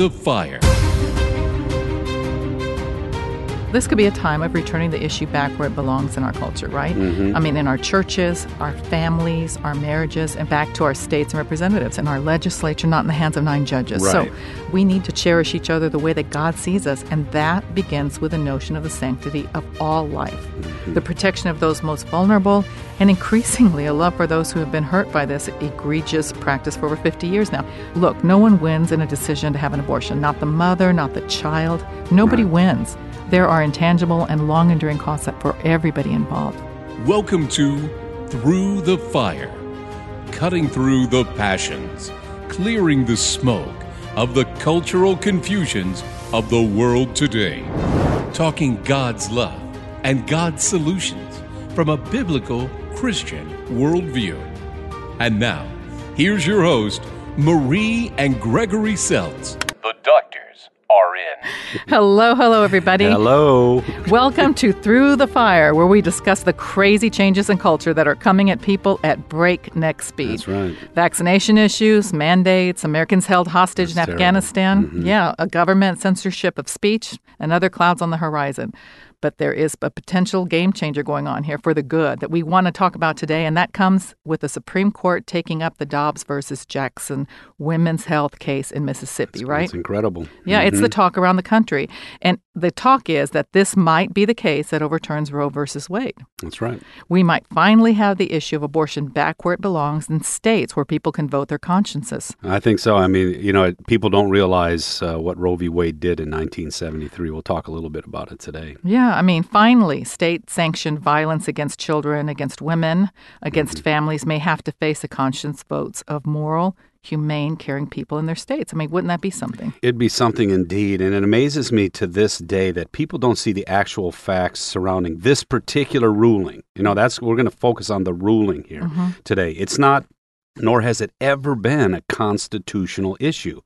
the Fire. This could be a time of returning the issue back where it belongs in our culture, right? Mm-hmm. I mean, in our churches, our families, our marriages, and back to our states and representatives, and our legislature, not in the hands of nine judges. Right. So we need to cherish each other the way that God sees us, and that begins with the notion of the sanctity of all life, Mm-hmm. the protection of those most vulnerable, and increasingly a love for those who have been hurt by this egregious practice for over 50 years now. Look, no one wins in a decision to have an abortion, not the mother, not the child. Nobody wins. There are intangible and long enduring costs for everybody involved. Welcome to Through the Fire, cutting through the passions, clearing the smoke of the cultural confusions of the world today, talking God's love and God's solutions from a biblical Christian worldview. And now, here's your host, Marie and Gregory Seltz. Hello, hello, everybody. Hello. Welcome to Through the Fire, where we discuss the crazy changes in culture that are coming at people at breakneck speed. That's right. Vaccination issues, mandates, Americans held hostage in terrible. Afghanistan. Mm-hmm. Yeah, a government censorship of speech, and other clouds on the horizon. But there is a potential game changer going on here for the good that we want to talk about today, and that comes with the Supreme Court taking up the Dobbs versus Jackson women's health case in Mississippi, right? It's incredible. Yeah, it's the talk around the country. And the talk is that this might be the case that overturns Roe versus Wade. That's right. We might finally have the issue of abortion back where it belongs in states where people can vote their consciences. I think so. I mean, you know, people don't realize uh, what Roe v. Wade did in 1973. We'll talk a little bit about it today. Yeah, I mean, finally, state sanctioned violence against children, against women, against families may have to face the conscience votes of moral, humane, caring people in their states. I mean, wouldn't that be something? It'd be something indeed. And it amazes me to this day that people don't see the actual facts surrounding this particular ruling. You know, that's we're going to focus on the ruling here mm-hmm. today. It's not, nor has it ever been, a constitutional issue.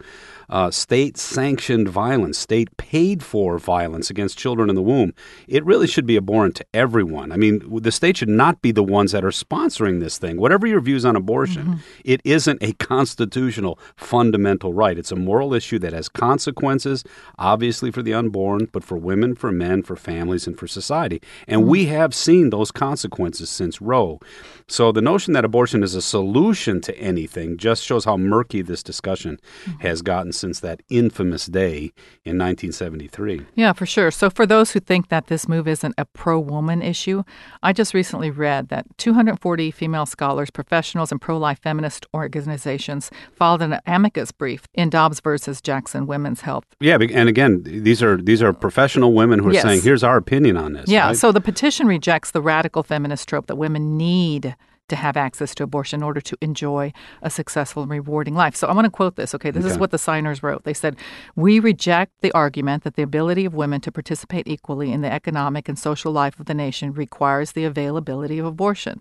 Uh, state sanctioned violence, state paid for violence against children in the womb, it really should be abhorrent to everyone. I mean, the state should not be the ones that are sponsoring this thing. Whatever your views on abortion, mm-hmm. it isn't a constitutional fundamental right. It's a moral issue that has consequences, obviously for the unborn, but for women, for men, for families, and for society. And we mm-hmm. have seen those consequences since Roe. So the notion that abortion is a solution to anything just shows how murky this discussion mm-hmm. has gotten since that infamous day in 1973. Yeah, for sure. So, for those who think that this move isn't a pro woman issue, I just recently read that 240 female scholars, professionals, and pro life feminist organizations filed an amicus brief in Dobbs versus Jackson Women's Health. Yeah, and again, these are these are professional women who are Yes. saying, "Here's our opinion on this." Yeah, right? so the petition rejects the radical feminist trope that women need to have access to abortion in order to enjoy a successful and rewarding life. So I want to quote this, okay? This is what the signers wrote. They said, We reject the argument that the ability of women to participate equally in the economic and social life of the nation requires the availability of abortion.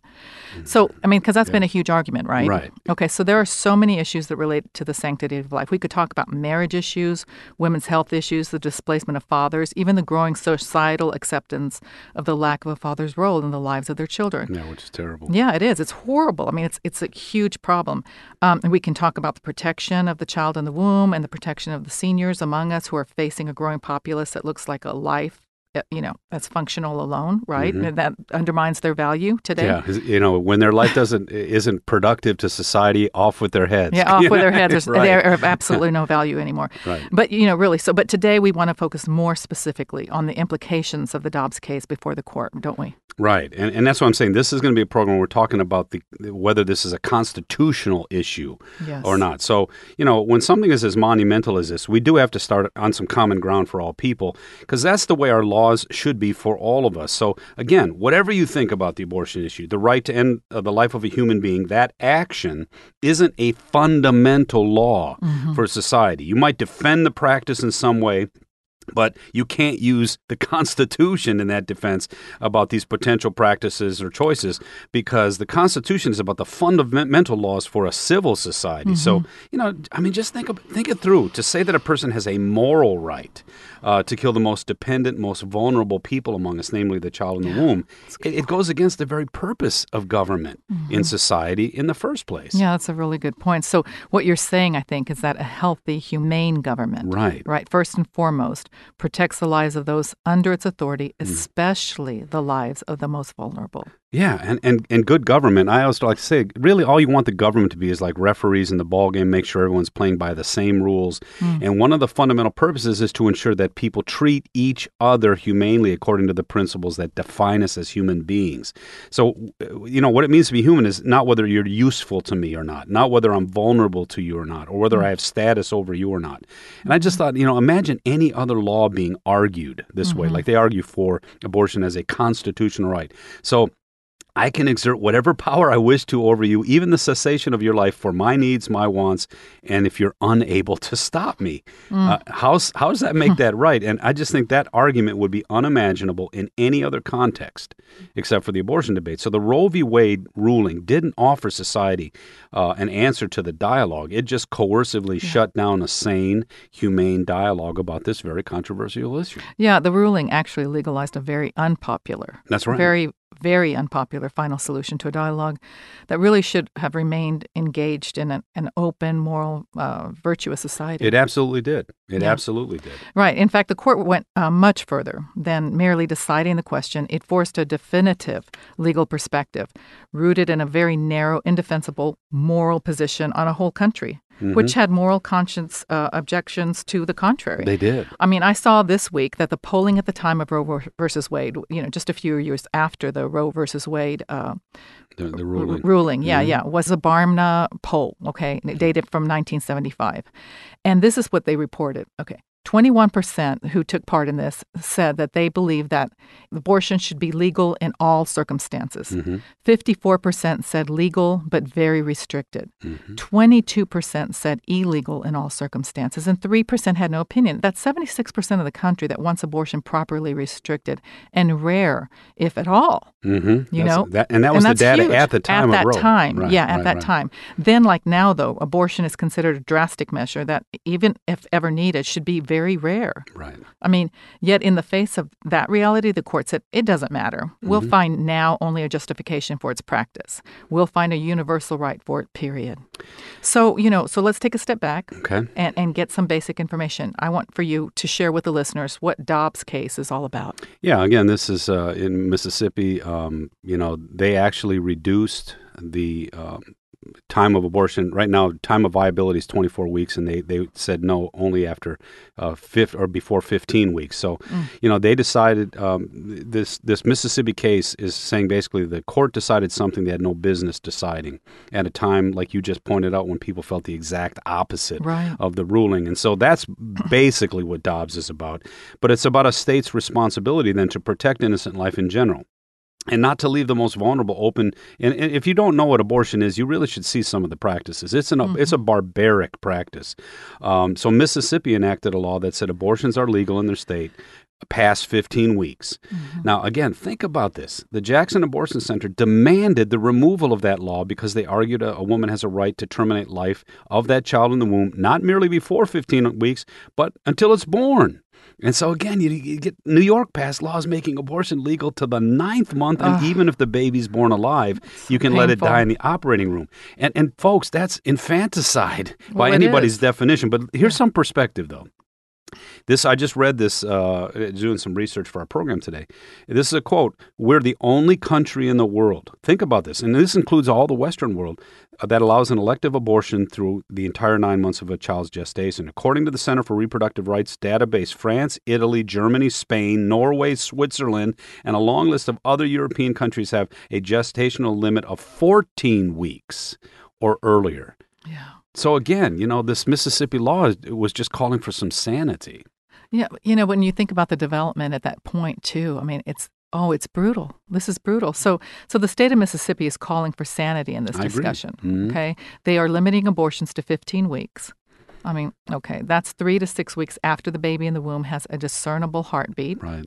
So, I mean, because that's been a huge argument, right? Right. Okay, so there are so many issues that relate to the sanctity of life. We could talk about marriage issues, women's health issues, the displacement of fathers, even the growing societal acceptance of the lack of a father's role in the lives of their children. yeah, which is terrible. Yeah, it is. It's horrible. I mean, it's it's a huge problem. Um, and we can talk about the protection of the child in the womb and the protection of the seniors among us who are facing a growing populace that looks like a life, you know, that's functional alone, right? And That undermines their value today. Mm-hmm. Yeah, you know, when their life doesn't isn't productive to society, off with their heads. Yeah, off with their heads. There's, Right. They're of absolutely no value anymore. Right. But you know, really. So, but today we want to focus more specifically on the implications of the Dobbs case before the court, don't we? Right, and and that's what I'm saying. This is going to be a program where we're talking about the whether this is a constitutional issue Yes. or not. So you know, when something is as monumental as this, we do have to start on some common ground for all people because that's the way our laws should be for all of us. So again, whatever you think about the abortion issue, the right to end uh, the life of a human being, that action isn't a fundamental law for society. You might defend the practice in some way. But you can't use the Constitution in that defense about these potential practices or choices because the Constitution is about the fundamental laws for a civil society. Mm-hmm. So, you know, I mean, just think, of, think it through. To say that a person has a moral right uh, to kill the most dependent, most vulnerable people among us, namely the child in the womb, it, it, goes against the very purpose of government mm-hmm. in society in the first place. Yeah, that's a really good point. So, what you're saying, I think, is that a healthy, humane government, right, right, first and foremost, protects the lives of those under its authority, mm. especially mm. the lives of the most vulnerable. Yeah, and, and, and good government. I always like to say, really, all you want the government to be is like referees in the ball game, make sure everyone's playing by the same rules. Mm. And one of the fundamental purposes is to ensure that people treat each other humanely according to the principles that define us as human beings. So, you know, what it means to be human is not whether you're useful to me or not, not whether I'm vulnerable to you or not, or whether mm. I have status over you or not. And I just thought, you know, imagine any other law being argued this mm-hmm. way, like they argue for abortion as a constitutional right. So, I can exert whatever power I wish to over you, even the cessation of your life for my needs, my wants, and if you're unable to stop me. Mm. Uh, how's, how does that make that right? And I just think that argument would be unimaginable in any other context except for the abortion debate. So the Roe v. Wade ruling didn't offer society uh, an answer to the dialogue, it just coercively yeah. shut down a sane, humane dialogue about this very controversial issue. Yeah, the ruling actually legalized a very unpopular, That's right. very very unpopular final solution to a dialogue that really should have remained engaged in an, an open, moral, uh, virtuous society. It absolutely did. It yeah. absolutely did. Right. In fact, the court went uh, much further than merely deciding the question. It forced a definitive legal perspective rooted in a very narrow, indefensible moral position on a whole country mm-hmm. which had moral conscience uh, objections to the contrary. They did. I mean, I saw this week that the polling at the time of Roe versus Wade, you know, just a few years after the Roe versus Wade uh, the, the, ruling. R- ruling, yeah, mm-hmm. yeah, was a Barna poll, okay, dated from 1975. And this is what they reported. Okay. 21% who took part in this said that they believe that abortion should be legal in all circumstances. Mm-hmm. 54% said legal but very restricted. Mm-hmm. 22% said illegal in all circumstances. And 3% had no opinion. That's 76% of the country that wants abortion properly restricted and rare, if at all. Mm-hmm. You that's, know? That, and that was and the data huge. at the time At that Roe. time, right, yeah, at right, that right. time. Then, like now, though, abortion is considered a drastic measure that, even if ever needed, should be very rare. Right. I mean, yet in the face of that reality, the court said it doesn't matter. Mm-hmm. We'll find now only a justification for its practice. We'll find a universal right for it, period. So, you know, so let's take a step back okay. and, and get some basic information. I want for you to share with the listeners what Dobbs' case is all about. Yeah, again, this is uh, in Mississippi. Um, you know, they actually reduced the um, time of abortion right now time of viability is 24 weeks and they, they said no only after uh, fifth or before 15 weeks so mm. you know they decided um, this this mississippi case is saying basically the court decided something they had no business deciding at a time like you just pointed out when people felt the exact opposite right. of the ruling and so that's basically what dobbs is about but it's about a state's responsibility then to protect innocent life in general and not to leave the most vulnerable open. And, and, if you don't know what abortion is, you really should see some of the practices. It's an mm-hmm. it's a barbaric practice. Um, so Mississippi enacted a law that said abortions are legal in their state past 15 weeks. Mm-hmm. Now, again, think about this. The Jackson Abortion Center demanded the removal of that law because they argued a, a, woman has a right to terminate life of that child in the womb, not merely before 15 weeks, but until it's born. And so again, you, you, get New York passed laws making abortion legal to the ninth month, and even if the baby's born alive, you can painful. let it die in the operating room. And and folks, that's infanticide well, by anybody's is. definition. But here's some perspective, though. This I just read this uh, doing some research for our program today. This is a quote: "We're the only country in the world. Think about this, and this includes all the Western world uh, that allows an elective abortion through the entire nine months of a child's gestation. According to the Center for Reproductive Rights database, France, Italy, Germany, Spain, Norway, Switzerland, and a long list of other European countries have a gestational limit of 14 weeks or earlier. Yeah. So again, you know, this Mississippi law was just calling for some sanity. Yeah, you know, when you think about the development at that point too, I mean, it's oh, it's brutal. This is brutal. So, so the state of Mississippi is calling for sanity in this I discussion. Mm-hmm. Okay, they are limiting abortions to 15 weeks. I mean, okay, that's three to six weeks after the baby in the womb has a discernible heartbeat. Right.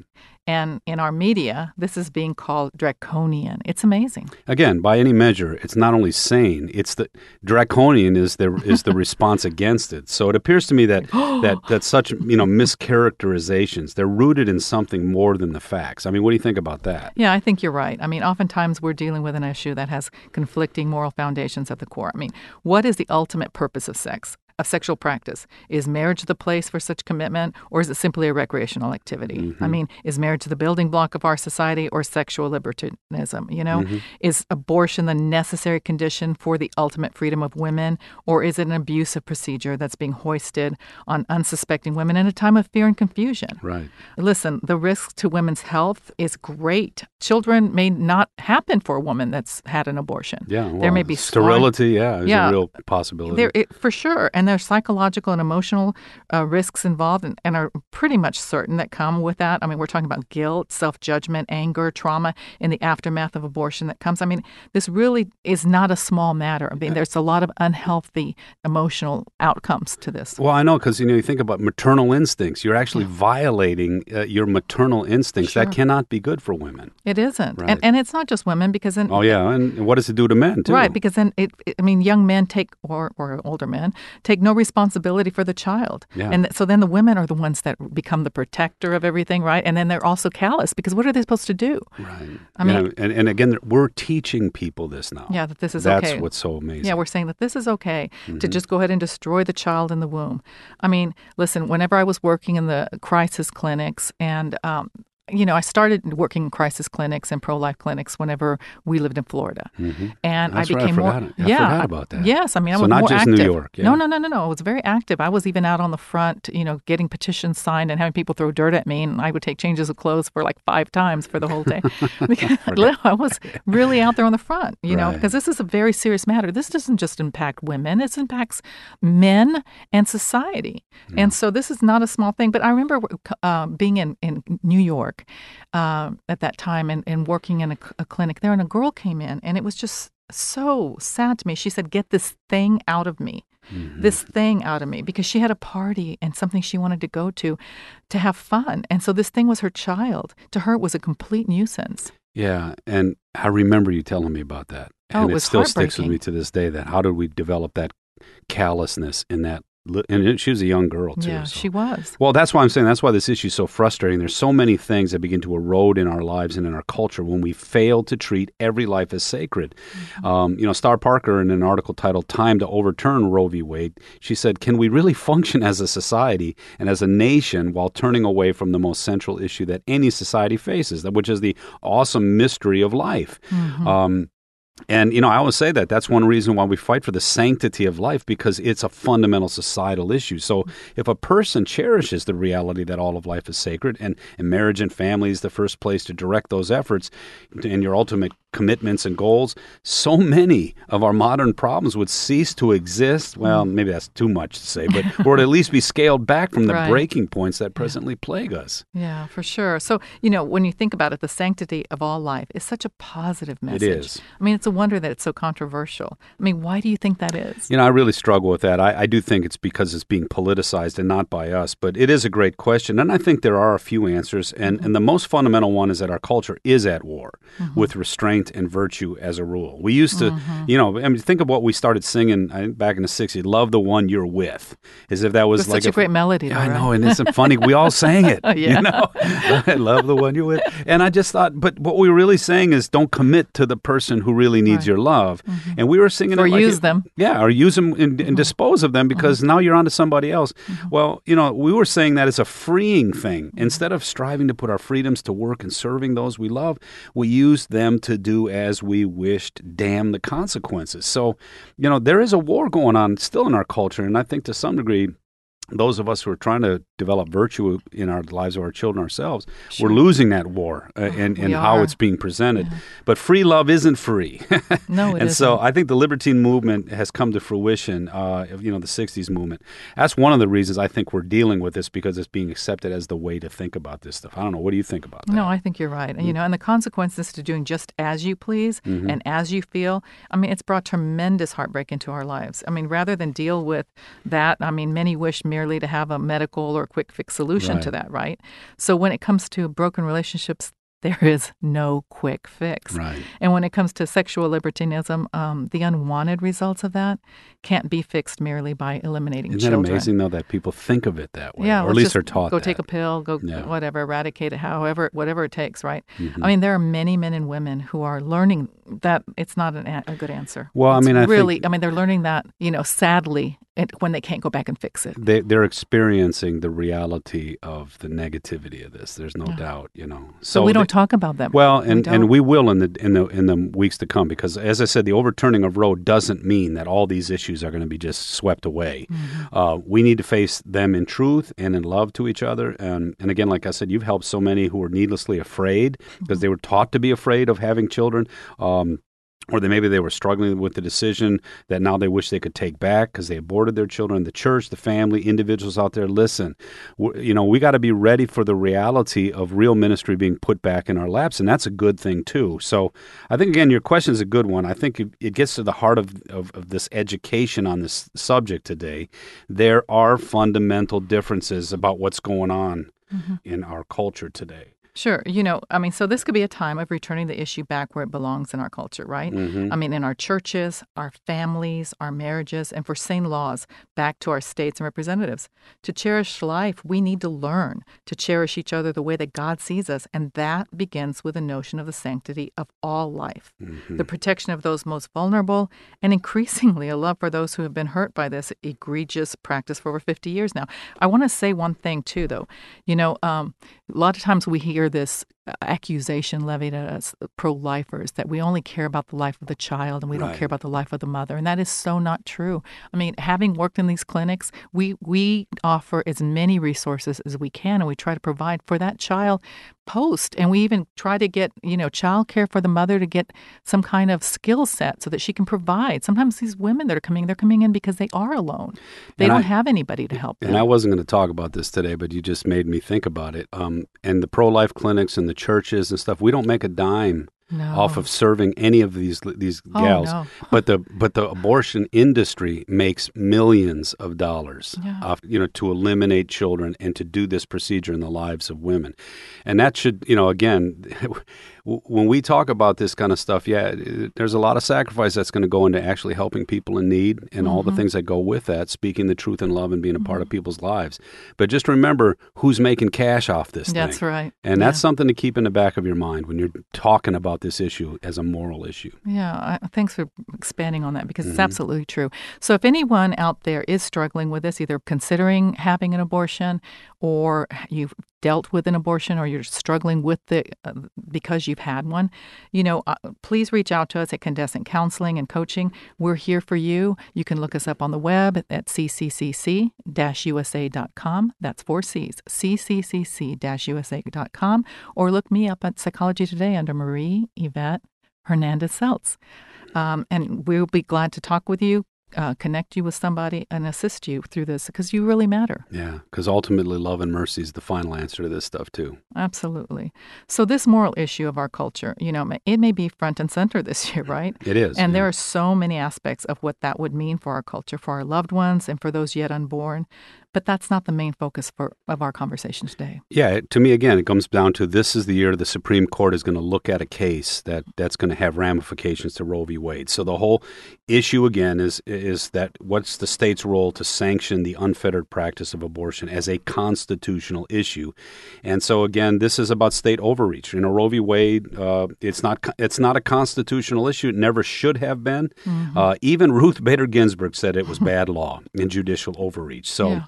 And in our media, this is being called draconian. It's amazing. Again, by any measure, it's not only sane; it's the draconian is the is the response against it. So it appears to me that that that such you know mischaracterizations they're rooted in something more than the facts. I mean, what do you think about that? Yeah, I think you're right. I mean, oftentimes we're dealing with an issue that has conflicting moral foundations at the core. I mean, what is the ultimate purpose of sex? Of sexual practice. Is marriage the place for such commitment, or is it simply a recreational activity? Mm-hmm. I mean, is marriage the building block of our society, or sexual libertinism? You know, mm-hmm. is abortion the necessary condition for the ultimate freedom of women, or is it an abusive procedure that's being hoisted on unsuspecting women in a time of fear and confusion? Right. Listen, the risk to women's health is great. Children may not happen for a woman that's had an abortion. Yeah, well, there may be sterility. Yeah, is yeah, a real possibility. There, it, for sure, and and there's psychological and emotional uh, risks involved and, and, are pretty much certain that come with that. I mean, we're talking about guilt, self judgment, anger, trauma in the aftermath of abortion that comes. I mean, this really is not a small matter. I mean, there's a lot of unhealthy emotional outcomes to this. Well, I know because you know you think about maternal instincts. You're actually yeah. violating uh, your maternal instincts. Sure. That cannot be good for women. It isn't, right. and and it's not just women because then. Oh yeah, and what does it do to men too? Right, because then it. I mean, young men take or or older men take take no responsibility for the child. Yeah. And so then the women are the ones that become the protector of everything, right? And then they're also callous because what are they supposed to do? Right. I mean, and, and again, we're teaching people this now. Yeah, that this is That's okay. That's what's so amazing. Yeah, we're saying that this is okay mm-hmm. to just go ahead and destroy the child in the womb. I mean, listen, whenever I was working in the crisis clinics and um, you know, I started working in crisis clinics and pro life clinics whenever we lived in Florida, mm-hmm. and That's I became right, I more. I yeah, about that. Yes, I mean, I so was not more just active. New York. Yeah. No, no, no, no, no. I was very active. I was even out on the front, you know, getting petitions signed and having people throw dirt at me, and I would take changes of clothes for like five times for the whole day. I was really out there on the front, you know, because this is a very serious matter. This doesn't just impact women; it impacts men and society. Mm. And so this is not a small thing. But I remember uh, being in in New York. Uh, at that time and, and working in a, a clinic there, and a girl came in, and it was just so sad to me. She said, Get this thing out of me. Mm-hmm. This thing out of me because she had a party and something she wanted to go to to have fun. And so this thing was her child. To her, it was a complete nuisance. Yeah. And I remember you telling me about that. Oh, and it, it still sticks with me to this day that how did we develop that callousness in that and she was a young girl too. Yeah, so. she was. Well, that's why I'm saying that's why this issue is so frustrating. There's so many things that begin to erode in our lives and in our culture when we fail to treat every life as sacred. Mm-hmm. Um, you know, Star Parker in an article titled "Time to Overturn Roe v. Wade," she said, "Can we really function as a society and as a nation while turning away from the most central issue that any society faces, which is the awesome mystery of life?" Mm-hmm. Um, and, you know, I always say that that's one reason why we fight for the sanctity of life because it's a fundamental societal issue. So if a person cherishes the reality that all of life is sacred and, and marriage and family is the first place to direct those efforts and your ultimate commitments and goals, so many of our modern problems would cease to exist. Well, mm. maybe that's too much to say, but or at least be scaled back from the right. breaking points that presently yeah. plague us. Yeah, for sure. So, you know, when you think about it, the sanctity of all life is such a positive message. It is. I mean, it's a wonder that it's so controversial. I mean, why do you think that is? You know, I really struggle with that. I, I do think it's because it's being politicized and not by us, but it is a great question. And I think there are a few answers. And, mm-hmm. and the most fundamental one is that our culture is at war mm-hmm. with restraint and virtue as a rule. We used to, mm-hmm. you know, I mean, think of what we started singing back in the 60s love the one you're with, as if that was like such a, great melody. Yeah, I know, and it's funny. We all sang it. yeah. You know, I love the one you're with. And I just thought, but what we were really saying is don't commit to the person who really needs right. your love. Mm-hmm. And we were singing or it like use it, them. Yeah, or use them and, and Mm-hmm. dispose of them because now you're on to somebody else. Well, you know, we were saying that it's a freeing thing. Instead of striving to put our freedoms to work and serving those we love, we use them to do as we wished, damn the consequences. So, you know, there is a war going on still in our culture. And I think to some degree, those of us who are trying to develop virtue in our lives of our children ourselves, we're losing that war uh, in, in we how it's being presented. But free love isn't free. No, it and so isn't. I think the libertine movement has come to fruition, uh, you know, the 60s movement. That's one of the reasons I think we're dealing with this because it's being accepted as the way to think about this stuff. I don't know. What do you think about that? No, I think you're right. And, You know, and the consequences to doing just as you please Mm-hmm. and as you feel, I mean, it's brought tremendous heartbreak into our lives. I mean, rather than deal with that, I mean, many wish merely to have a medical or quick fix solution to that, right? So when it comes to broken relationships, there is no quick fix. Right. And when it comes to sexual libertinism, um, the unwanted results of that can't be fixed merely by eliminating Isn't children. that amazing, though, that people think of it that way? Yeah, or at least they're taught Go that. take a pill, go Yeah. Mm-hmm. whatever, eradicate it, however, whatever it takes, right? I mean, there are many men and women who are learning that it's not an, a a good answer. Well, I mean, I think- really, I mean, they're learning that, you know, sadly, it, when they can't go back and fix it. they, they're experiencing the reality of the negativity of this. There's no doubt, you know. So, we don't they- talk about that. Well, and, don't. and we will in the in the in the weeks to come because, as I said, the overturning of Roe doesn't mean that all these issues are going to be just swept away. Mm-hmm. Uh, we need to face them in truth and in love to each other. And and again, like I said, you've helped so many who were needlessly afraid because Mm-hmm. they were taught to be afraid of having children. Um, or they maybe they were struggling with the decision that now they wish they could take back because they aborted their children. The church, the family, individuals out there, listen, w- you know, we got to be ready for the reality of real ministry being put back in our laps, and that's a good thing too. So, I think again, your question is a good one. I think it, it gets to the heart of, of of this education on this subject today. There are fundamental differences about what's going on in our culture today. Sure. You know, I mean, so this could be a time of returning the issue back where it belongs in our culture, right? Mm-hmm. I mean, in our churches, our families, our marriages, and for sane laws back to our states and representatives. To cherish life, we need to learn to cherish each other the way that God sees us. And that begins with a notion of the sanctity of all life, Mm-hmm. the protection of those most vulnerable, and increasingly a love for those who have been hurt by this egregious practice for over 50 years now. I want to say one thing, too, though. You know, um, a lot of times we hear this accusation levied at us, pro lifers, that we only care about the life of the child and we don't care about the life of the mother. And that is so not true. I mean, having worked in these clinics, we, we offer as many resources as we can and we try to provide for that child post. And we even try to get, you know, childcare for the mother to get some kind of skill set so that she can provide. Sometimes these women that are coming, they're coming in because they are alone. They And don't I- have anybody to help them. And I wasn't going to talk about this today, but you just made me think about it. Um, and the pro life clinics and the churches and stuff, we don't make a dime no. off of serving any of these these Oh, gals. no. but the but the abortion industry makes millions of dollars Yeah. off you know to eliminate children and to do this procedure in the lives of women, and that should you know again. When we talk about this kind of stuff, yeah, there's a lot of sacrifice that's going to go into actually helping people in need and all the Mm-hmm. things that go with that, speaking the truth in love and being a part of people's lives. But just remember who's making cash off this That's thing. right. And that's something to keep in the back of your mind when you're talking about this issue as a moral issue. Yeah, I, thanks for expanding on that because Mm-hmm. it's absolutely true. So, if anyone out there is struggling with this, either considering having an abortion or you've dealt with an abortion or you're struggling with it uh, because you've had one, you know, uh, please reach out to us at Condescent Counseling and Coaching. We're here for you. You can look us up on the web at cccc-usa.com. That's four C's, cccc-usa.com, or look me up at Psychology Today under Marie Yvette Hernandez Seltz. Um, and we'll be glad to talk with you, uh, connect you with somebody, and assist you through this because you really matter. Yeah, because ultimately, love and mercy is the final answer to this stuff too. Absolutely. So, this moral issue of our culture, you know, it may be front and center this year, right? It is, And yeah. there are so many aspects of what that would mean for our culture, for our loved ones, and for those yet unborn. But that's not the main focus for, of our conversation today. Yeah, it- to me again, it comes down to this is the year the Supreme Court is going to look at a case that that's going to have ramifications to Roe v. Wade. So the whole issue again is is that what's the state's role to sanction the unfettered practice of abortion as a constitutional issue, and so again, this is about state overreach. You know, Roe v. Wade, uh, it's not it's not a constitutional issue. It never should have been. Uh, even Ruth Bader Ginsburg said it was bad law and judicial overreach. So. Yeah.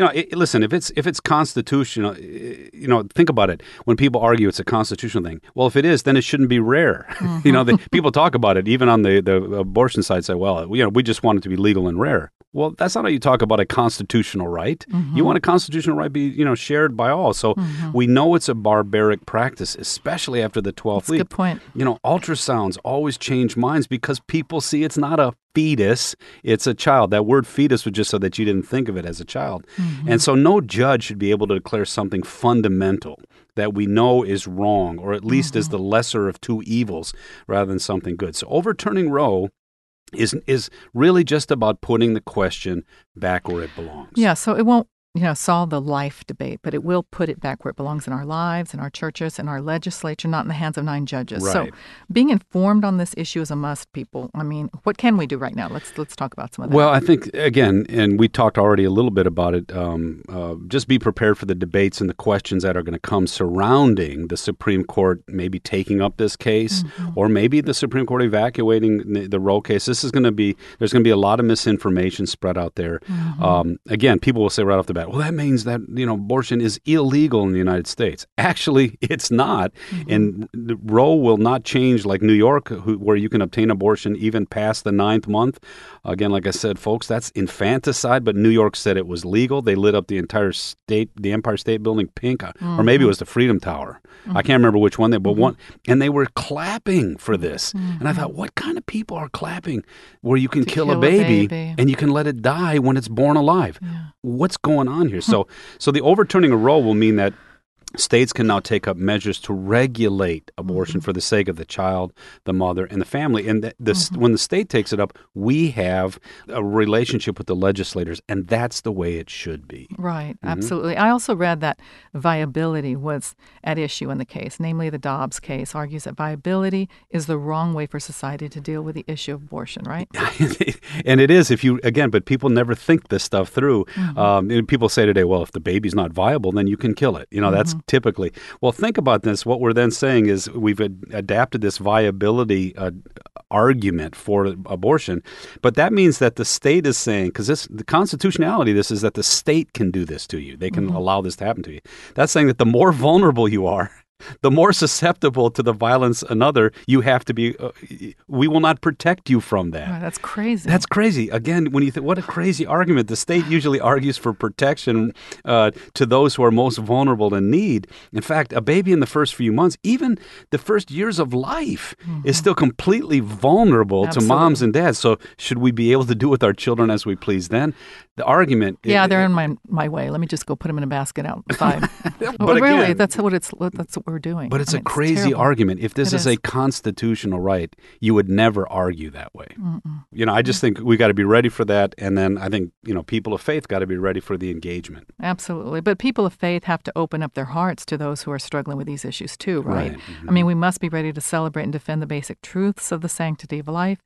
You know, it, listen. If it's if it's constitutional, eh, you know, think about it. When people argue it's a constitutional thing, well, if it is, then it shouldn't be rare. you know, the, people talk about it even on the the abortion side. Say, well, you know, we just want it to be legal and rare. Well, that's not how you talk about a constitutional right. Mm-hmm. You want a constitutional right be, you know, shared by all. So we know it's a barbaric practice, especially after the 12th That's a week. good point. You know, ultrasounds always change minds because people see it's not a fetus, it's a child. That word fetus was just so that you didn't think of it as a child. And so no judge should be able to declare something fundamental that we know is wrong or at least is the lesser of two evils rather than something good. So overturning Roe is is really just about putting the question back where it belongs. Yeah, so it won't, you know, solve the life debate, but it will put it back where it belongs in our lives, in our churches, in our legislature, not in the hands of nine judges. So being informed on this issue is a must, people. I mean, what can we do right now? Let's let's talk about some of that. Well, I think again, and we talked already a little bit about it. Um, uh, just be prepared for the debates and the questions that are going to come surrounding the Supreme Court, maybe taking up this case, or maybe the Supreme Court evacuating the, the Roe case. This is going to be there's going to be a lot of misinformation spread out there. Um, again, people will say right off the bat, "Well, that means that you know abortion is illegal in the United States." Actually, it's not, mm-hmm. and the Roe will not change like New York, who, where you can obtain abortion even past the ninth month. Again, like I said, folks, that's infanticide, but New York said it was legal. They lit up the entire state, the Empire State Building pink, uh, or maybe it mm-hmm. was the Freedom Tower. I mm-hmm. can't remember which one they, but one, and they were clapping for this. And I thought, what kind of people are clapping where you can To kill, a, kill a baby baby. and you can let it die when it's born alive? What's going on here? so, so the overturning of Roe will mean that states can now take up measures to regulate abortion for the sake of the child, the mother, and the family. And the, the, when the state takes it up, we have a relationship with the legislators, and that's the way it should be. Right, Mm-hmm. absolutely. I also read that viability was at issue in the case, namely the Dobbs case argues that viability is the wrong way for society to deal with the issue of abortion, right? and it is if you again, but people never think this stuff through. Mm-hmm. Um, people say today, well, if the baby's not viable, then you can kill it. You know, that's Mm-hmm. Typically. Well, think about this. What we're then saying is we've ad- adapted this viability uh, argument for abortion, but that means that the state is saying because this the constitutionality of this is that the state can do this to you. They Mm-hmm. can allow this to happen to you. That's saying that the more vulnerable you are. The more susceptible to the violence another you have to be, uh, we will not protect you from that. That's crazy. That's crazy. Again, when you think, what a crazy argument. The state usually argues for protection uh, to those who are most vulnerable in need. In fact, a baby in the first few months, even the first years of life, is still completely vulnerable to moms Mm-hmm. And dads. So, should we be able to do with our children as we please then? The argument. yeah, it- they're in my my way. Let me just go put them in a basket outside. But well, really, again- that's what it's that's what we're doing. But it's I a mean, crazy terrible. argument. If this It is, is. a constitutional right, you would never argue that way. You know, I just think we got to be ready for that. And then I think, you know, people of faith got to be ready for the engagement. Absolutely. But people of faith have to open up their hearts to those who are struggling with these issues too, right? Right. Mm-hmm. I mean, we must be ready to celebrate and defend the basic truths of the sanctity of life,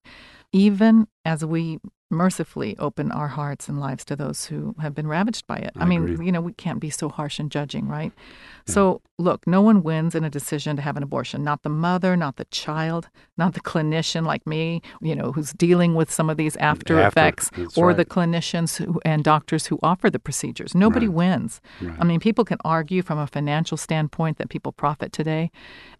even as we mercifully open our hearts and lives to those who have been ravaged by it. I, I mean, agree. you know, we can't be so harsh in judging, right? So, look, no one wins in a decision to have an abortion. Not the mother, not the child, not the clinician like me, you know, who's dealing with some of these after, After, effects, or right. the clinicians who, and doctors who offer the procedures. Nobody wins. I mean, people can argue from a financial standpoint that people profit today.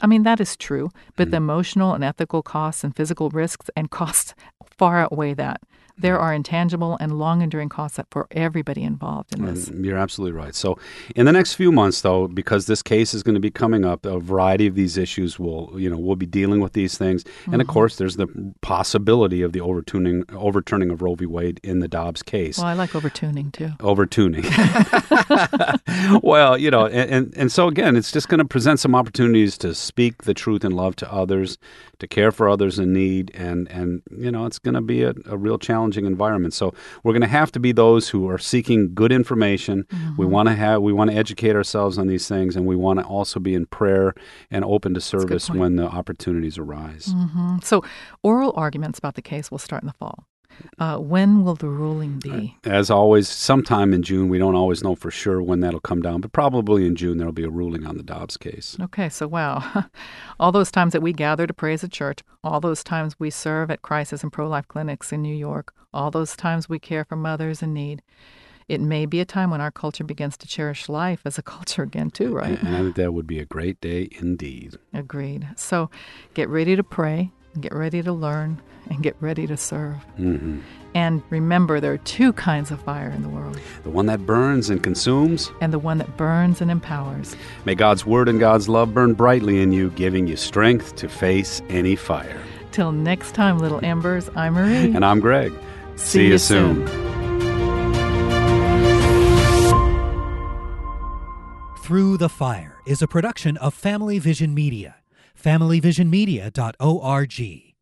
I mean, that is true, but Mm. the emotional and ethical costs and physical risks and costs far outweigh that. There are intangible and long enduring costs that for everybody involved in this. And You're absolutely right. So, in the next few months, though, because this case is going to be coming up, a variety of these issues will, you know, we'll be dealing with these things, and of mm-hmm. course, there's the possibility of the overturning, overturning of Roe v. Wade in the Dobbs case. Well, I like overtuning too. overtuning. well, you know, and, and, and so again, it's just going to present some opportunities to speak the truth and love to others, to care for others in need, and and you know, it's going to be a, a real challenging environment. So we're going to have to be those who are seeking good information. We want to have, we want to educate ourselves on these things, and we want to also be in prayer and open to service when the opportunities arise. Mhm. So, oral arguments about the case will start in the fall. Uh, when will the ruling be? As always, sometime in June. We don't always know for sure when that'll come down, but probably in June there'll be a ruling on the Dobbs case. Okay, so wow. all those times that we gather to pray as a church, all those times we serve at crisis and pro life clinics in New York, all those times we care for mothers in need. It may be a time when our culture begins to cherish life as a culture again, too, right? And I think that would be a great day indeed. Agreed. So get ready to pray, get ready to learn, and get ready to serve. hmm And remember, there are two kinds of fire in the world the one that burns and consumes, and the one that burns and empowers. May God's word and God's love burn brightly in you, giving you strength to face any fire. Till next time, little embers, I'm Marie. And I'm Greg. See, See you you soon. Through the Fire is a production of Family Vision Media. FamilyVisionMedia.org.